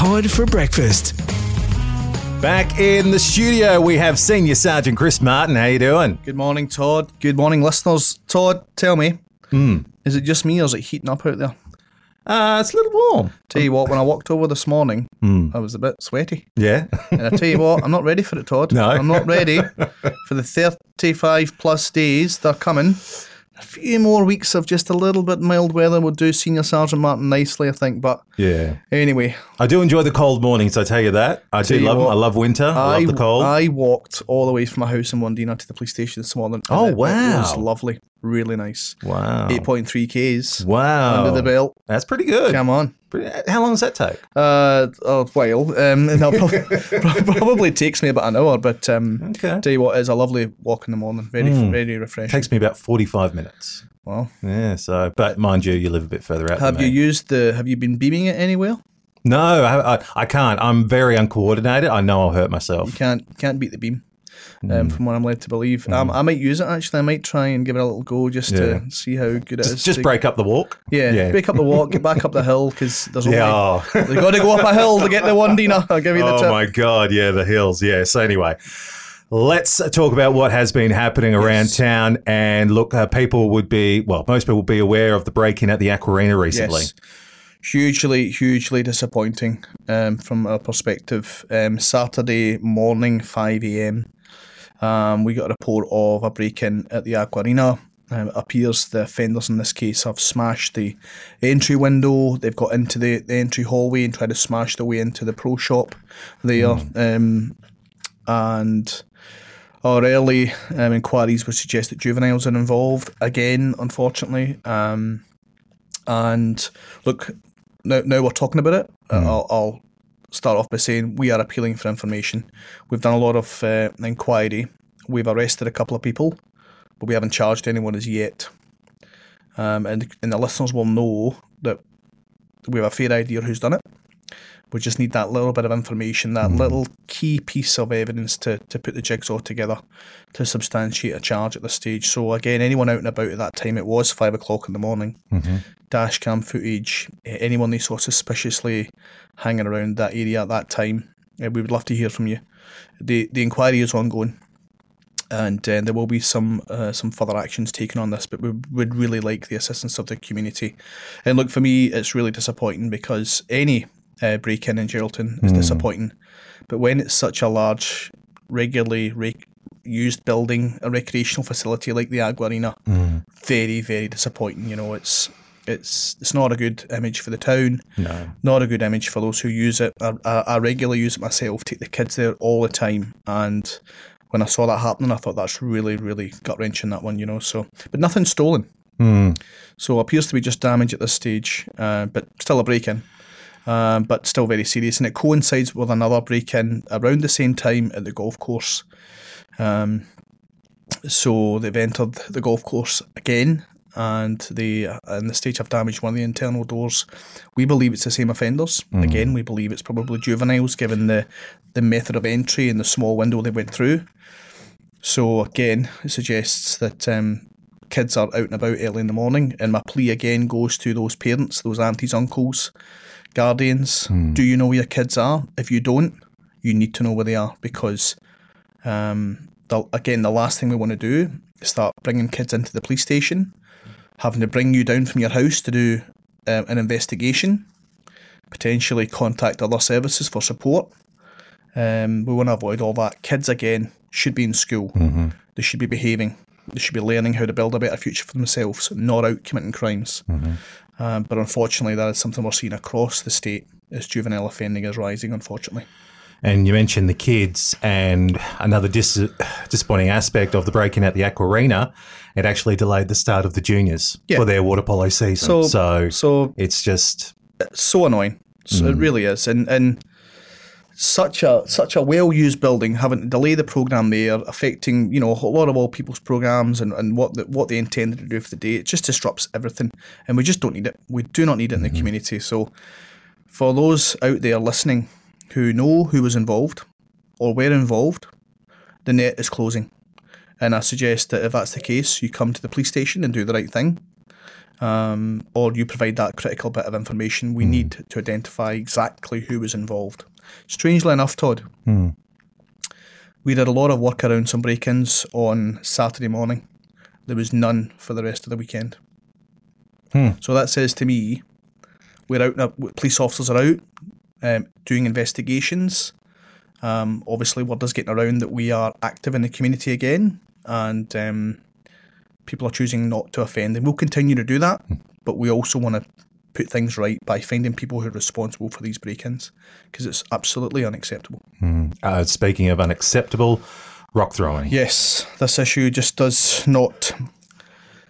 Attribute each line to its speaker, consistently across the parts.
Speaker 1: Todd for breakfast.
Speaker 2: Back in the studio, we have Senior Sergeant Chris Martin. How you doing?
Speaker 3: Good morning, Todd. Good morning, listeners. Todd, tell me,
Speaker 2: Hmm.
Speaker 3: is it just me or is it heating up out there?
Speaker 2: Uh, it's a little warm.
Speaker 3: Tell you what, when I walked over this morning,
Speaker 2: Hmm.
Speaker 3: I was a bit sweaty.
Speaker 2: Yeah.
Speaker 3: And I tell you what, I'm not ready for it, Todd.
Speaker 2: No.
Speaker 3: I'm not ready for the 35 plus days they're coming. A few more weeks of just a little bit mild weather would do Senior Sergeant Martin nicely, I think. But
Speaker 2: yeah.
Speaker 3: anyway,
Speaker 2: I do enjoy the cold mornings, I tell you that. I do love them.
Speaker 3: what,
Speaker 2: I love winter. I, love the cold.
Speaker 3: I walked all the way from my house in Wandina to the police station this morning.
Speaker 2: Oh,
Speaker 3: it- It was lovely. Really nice.
Speaker 2: wow.
Speaker 3: 8.3 Ks
Speaker 2: Wow.
Speaker 3: under the belt.
Speaker 2: That's pretty good.
Speaker 3: Come on.
Speaker 2: How long does that take?
Speaker 3: Uh, a while. Um, no, probably, probably takes me about an hour, but um,
Speaker 2: Okay.
Speaker 3: tell you what, it's a lovely walk in the morning. Very, very refreshing.
Speaker 2: takes me about 45 minutes.
Speaker 3: well,
Speaker 2: Yeah, so, but mind you, you live a bit further out
Speaker 3: have you
Speaker 2: me.
Speaker 3: used the? Have you been beaming it anywhere?
Speaker 2: No, I, I, I can't. I'm very uncoordinated. I know I'll hurt
Speaker 3: You
Speaker 2: myself.
Speaker 3: can't can't beat the beam.
Speaker 2: Hmm.
Speaker 3: Um, from what I'm led to believe, um, I might use it actually. I might try and give it a little go just
Speaker 2: Yeah.
Speaker 3: to see how good it is.
Speaker 2: Just, just
Speaker 3: to-
Speaker 2: break up the walk.
Speaker 3: Yeah,
Speaker 2: Yeah.
Speaker 3: break up the walk, get back up the hill because there's only
Speaker 2: Yeah. oh.
Speaker 3: they got to go up a hill to get the Wandina. I'll give you the
Speaker 2: Oh
Speaker 3: tip.
Speaker 2: my god, yeah, the hills. Yeah. So anyway, let's talk about what has been happening around
Speaker 3: Yes.
Speaker 2: town. And look, uh, people would be well, most people would be aware of the break-in at the Aquarena recently.
Speaker 3: Yes. Hugely, hugely disappointing um, from our perspective. Um, Saturday morning, 5 a.m., um, we got a report of a break in at the Aquarena. Um, it appears the offenders in this case have smashed the entry window. They've got into the, the entry hallway and tried to smash their way into the pro shop there. Um, and our early um, inquiries would suggest that juveniles are involved again, unfortunately. Um, and look, now, now we're talking about it. uh, I'll, I'll start off by saying we are appealing for information. We've done a lot of uh, inquiry. We've arrested a couple of people, but we haven't charged anyone as yet. Um, and, and the listeners will know that we have a fair idea who's done it. We just need that little bit of information, that little key piece of evidence to, to put the jigsaw together to substantiate a charge at this stage. So again, anyone out and about at that time, it was five o'clock in the morning. Dash cam footage, anyone they saw suspiciously hanging around that area at that time, eh, we would love to hear from you. The the inquiry is ongoing, and uh, there will be some uh, some further actions taken on this. But we would really like the assistance of the community. And look, for me, it's really disappointing because any uh, break in in Geraldton is disappointing, but when it's such a large, regularly rec- used building, a recreational facility like the Aquarena, very very disappointing. You know, it's it's it's not a good image for the town.
Speaker 2: No.
Speaker 3: Not a good image for those who use it. I, I, I regularly use it myself. Take the kids there all the time, and when I saw that happening, I thought that's really really gut wrenching that one. You know, so but nothing stolen. So appears to be just damage at this stage, uh, but still a break in. Um, but still very serious, and it coincides with another break in around the same time at the golf course. Um, so they've entered the golf course again, and they in the stage have damaged one of the internal doors. We believe it's the same offenders. Again, we believe it's probably juveniles, given the the method of entry and the small window they went through. So again, it suggests that um, kids are out and about early in the morning, and my plea again goes to those parents, those aunties, uncles, guardians. Do you know where your kids are? If you don't, you need to know where they are because um, the, again, the last thing we want to do is start bringing kids into the police station, having to bring you down from your house to do um, an investigation, potentially contact other services for support. Um, we want to avoid all that. Kids, again, should be in school. They should be behaving. They should be learning how to build a better future for themselves, not out committing crimes. Um, but unfortunately, that is something we're seeing across the state as juvenile offending is rising, unfortunately.
Speaker 2: And you mentioned the kids, and another dis- disappointing aspect of the break-in at the Aquarena, it actually delayed the start of the juniors
Speaker 3: Yeah.
Speaker 2: for their water polo season.
Speaker 3: So,
Speaker 2: So,
Speaker 3: so
Speaker 2: it's just
Speaker 3: so annoying. So It really is, and and such a such a well used building having to delay the program there, affecting you know a lot of all people's programs and, and what the, what they intended to do for the day. It just disrupts everything, and we just don't need it. We do not need it in the mm-hmm. community. So, for those out there listening who know who was involved or were involved, the net is closing, and I suggest that if that's the case, you come to the police station and do the right thing um, or you provide that critical bit of information, we need to identify exactly who was involved. Strangely enough, Todd, we did a lot of work around some break ins on Saturday morning. There was none for the rest of the weekend. So that says to me, we're out, now- police officers are out um, doing investigations. Um, obviously, word is getting around that we are active in the community again, and um, people are choosing not to offend. And we'll continue to do that, but we also want to put things right by finding people who are responsible for these break ins because it's absolutely unacceptable.
Speaker 2: Uh, speaking of unacceptable, rock throwing.
Speaker 3: Yes, this issue just does not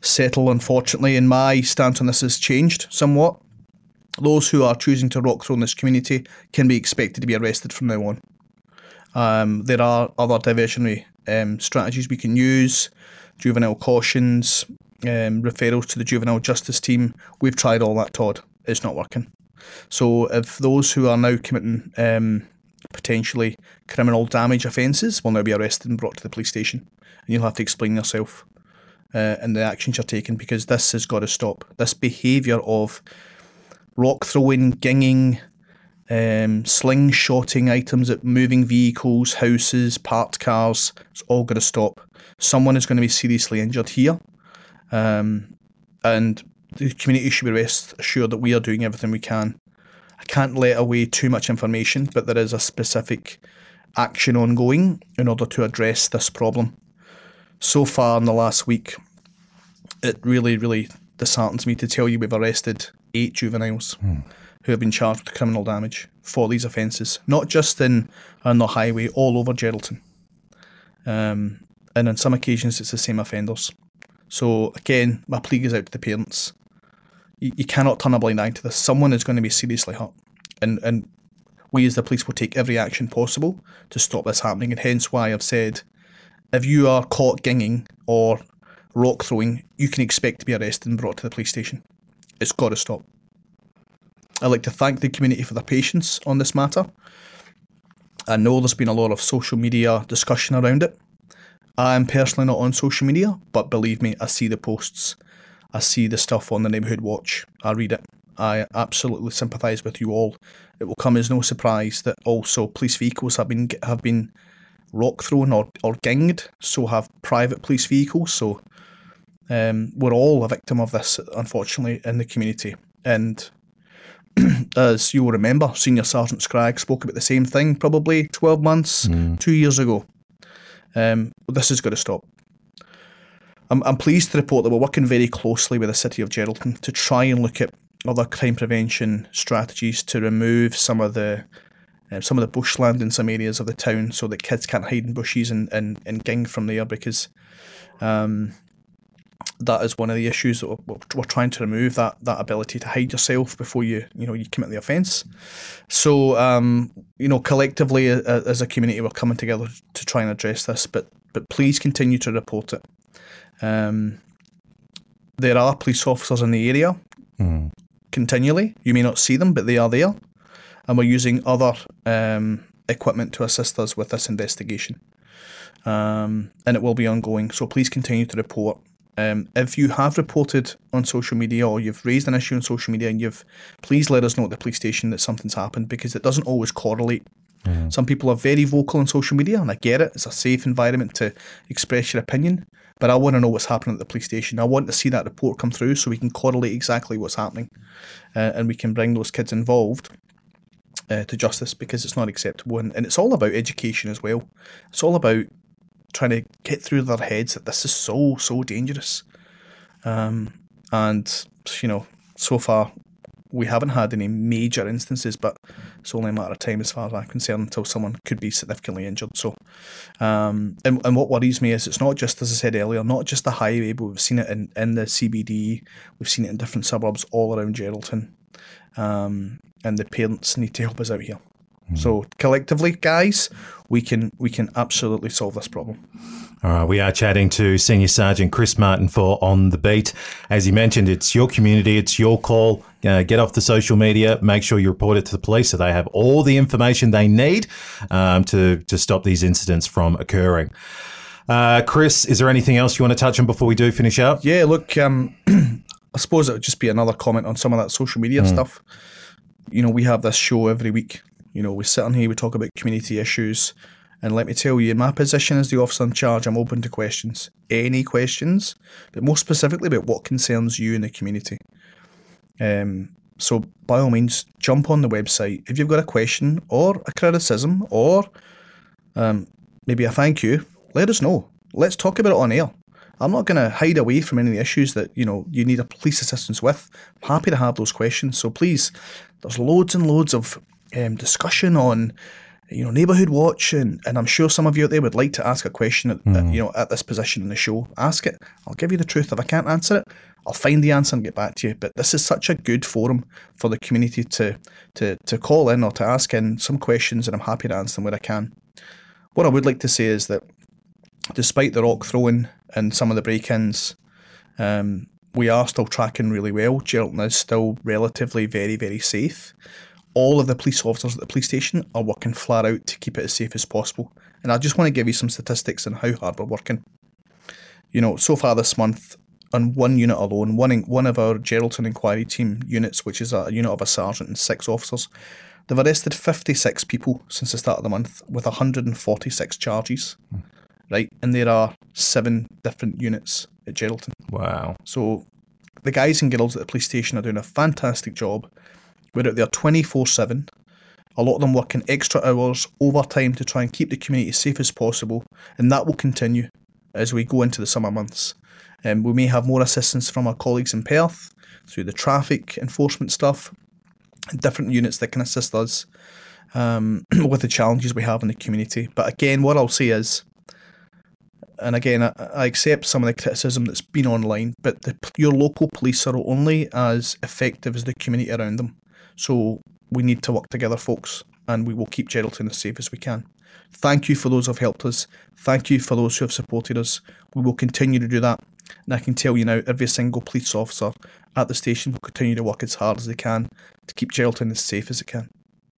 Speaker 3: settle, unfortunately, and my stance on this has changed somewhat. Those who are choosing to rock throw in this community can be expected to be arrested from now on. Um, there are other diversionary um, strategies we can use, juvenile cautions, um, referrals to the juvenile justice team. We've tried all that, Todd. It's not working. So if those who are now committing um, potentially criminal damage offences will now be arrested and brought to the police station, and you'll have to explain yourself uh, and the actions you're taking because this has got to stop. This behaviour of rock throwing, ginging, um, slingshotting items at moving vehicles, houses, parked cars, it's all got to stop. Someone is going to be seriously injured here. Um, and the community should be rest assured that we are doing everything we can. I can't let away too much information, but there is a specific action ongoing in order to address this problem. So far in the last week, it really, really disheartens me to tell you we've arrested eight juveniles who have been charged with criminal damage for these offences, not just in on the highway, all over Geraldton. Um, and on some occasions, it's the same offenders. So again, my plea goes out to the parents. You, you cannot turn a blind eye to this. Someone is going to be seriously hurt, and and we as the police will take every action possible to stop this happening. And hence why I've said, if you are caught ginging or rock throwing, you can expect to be arrested and brought to the police station. It's got to stop. I'd like to thank the community for their patience on this matter. I know there's been a lot of social media discussion around it. I am personally not on social media, but believe me, I see the posts. I see the stuff on the Neighbourhood Watch. I read it. I absolutely sympathise with you all. It will come as no surprise that also police vehicles have been have been rock thrown or, or ginged. So have private police vehicles. So um, we're all a victim of this, unfortunately, in the community. And as you will remember, Senior Sergeant Scragg spoke about the same thing probably 12 months, two years ago. Um, this has got to stop. I'm, I'm pleased to report that we're working very closely with the City of Geraldton to try and look at other crime prevention strategies to remove some of the um, some of the bushland in some areas of the town so that kids can't hide in bushes and, and, and ging from there because um, that is one of the issues that we're, we're trying to remove that that ability to hide yourself before you you know you commit the offence. So um, you know collectively as a community we're coming together to try and address this, but but please continue to report it. Um, there are police officers in the area continually. You may not see them, but they are there, and we're using other um, equipment to assist us with this investigation. Um, and it will be ongoing. So please continue to report. Um, if you have reported on social media or you've raised an issue on social media and you've, please let us know at the police station that something's happened because it doesn't always correlate. Some people are very vocal on social media, and I get it. It's a safe environment to express your opinion. But I want to know what's happening at the police station. I want to see that report come through so we can correlate exactly what's happening, uh, and we can bring those kids involved uh, to justice because it's not acceptable. And, and it's all about education as well. It's all about trying to get through their heads that this is so so dangerous. Um, and you know, so far we haven't had any major instances, but it's only a matter of time as far as I'm concerned until someone could be significantly injured. So, um, and, and what worries me is it's not just, as I said earlier, not just the highway, but we've seen it in, in the CBD, we've seen it in different suburbs all around Geraldton. Um, and the parents need to help us out here. So collectively, guys, we can we can absolutely solve this problem.
Speaker 2: All right, we are chatting to Senior Sergeant Chris Martin for On the Beat. As he mentioned, it's your community, it's your call. Uh, get off the social media, make sure you report it to the police so they have all the information they need um, to, to stop these incidents from occurring. Uh, Chris, is there anything else you want to touch on before we do finish up?
Speaker 3: Yeah, look, um, I suppose it would just be another comment on some of that social media stuff. You know, we have this show every week. You know, we sit on here, we talk about community issues. And let me tell you, in my position as the officer in charge, I'm open to questions. Any questions, but more specifically about what concerns you in the community. Um, so by all means, jump on the website. If you've got a question or a criticism or um, maybe a thank you, let us know. Let's talk about it on air. I'm not going to hide away from any of the issues that you know you need a police assistance with. I'm happy to have those questions. So please, there's loads and loads of um, discussion on you know neighbourhood watch, and, and I'm sure some of you out there would like to ask a question at, at, you know at this position in the show. Ask it. I'll give you the truth. If I can't answer it, I'll find the answer and get back to you. But this is such a good forum for the community to to to call in or to ask in some questions, and I'm happy to answer them where I can. What I would like to say is that despite the rock throwing and some of the break-ins, um, we are still tracking really well. Geraldton is still relatively very, very safe. All of the police officers at the police station are working flat out to keep it as safe as possible. And I just want to give you some statistics on how hard we're working. You know, so far this month, on one unit alone, one in, one of our Geraldton Inquiry Team units, which is a unit of a sergeant and six officers, they've arrested 56 people since the start of the month with 146 charges hmm. right? And there are seven different units at Geraldton.
Speaker 2: Wow.
Speaker 3: So the guys and girls at the police station are doing a fantastic job. We're out there 24 7. A lot of them working extra hours, overtime to try and keep the community safe as possible. And that will continue as we go into the summer months. Um, we may have more assistance from our colleagues in Perth through the traffic enforcement stuff, different units that can assist us um, with the challenges we have in the community. But again, what I'll say is and again, I, I accept some of the criticism that's been online, but the, your local police are only as effective as the community around them. So we need to work together, folks, and we will keep Geraldton as safe as we can. Thank you for those who have helped us. Thank you for those who have supported us. We will continue to do that. And I can tell you now, every single police officer at the station will continue to work as hard as they can to keep Geraldton as safe as it can.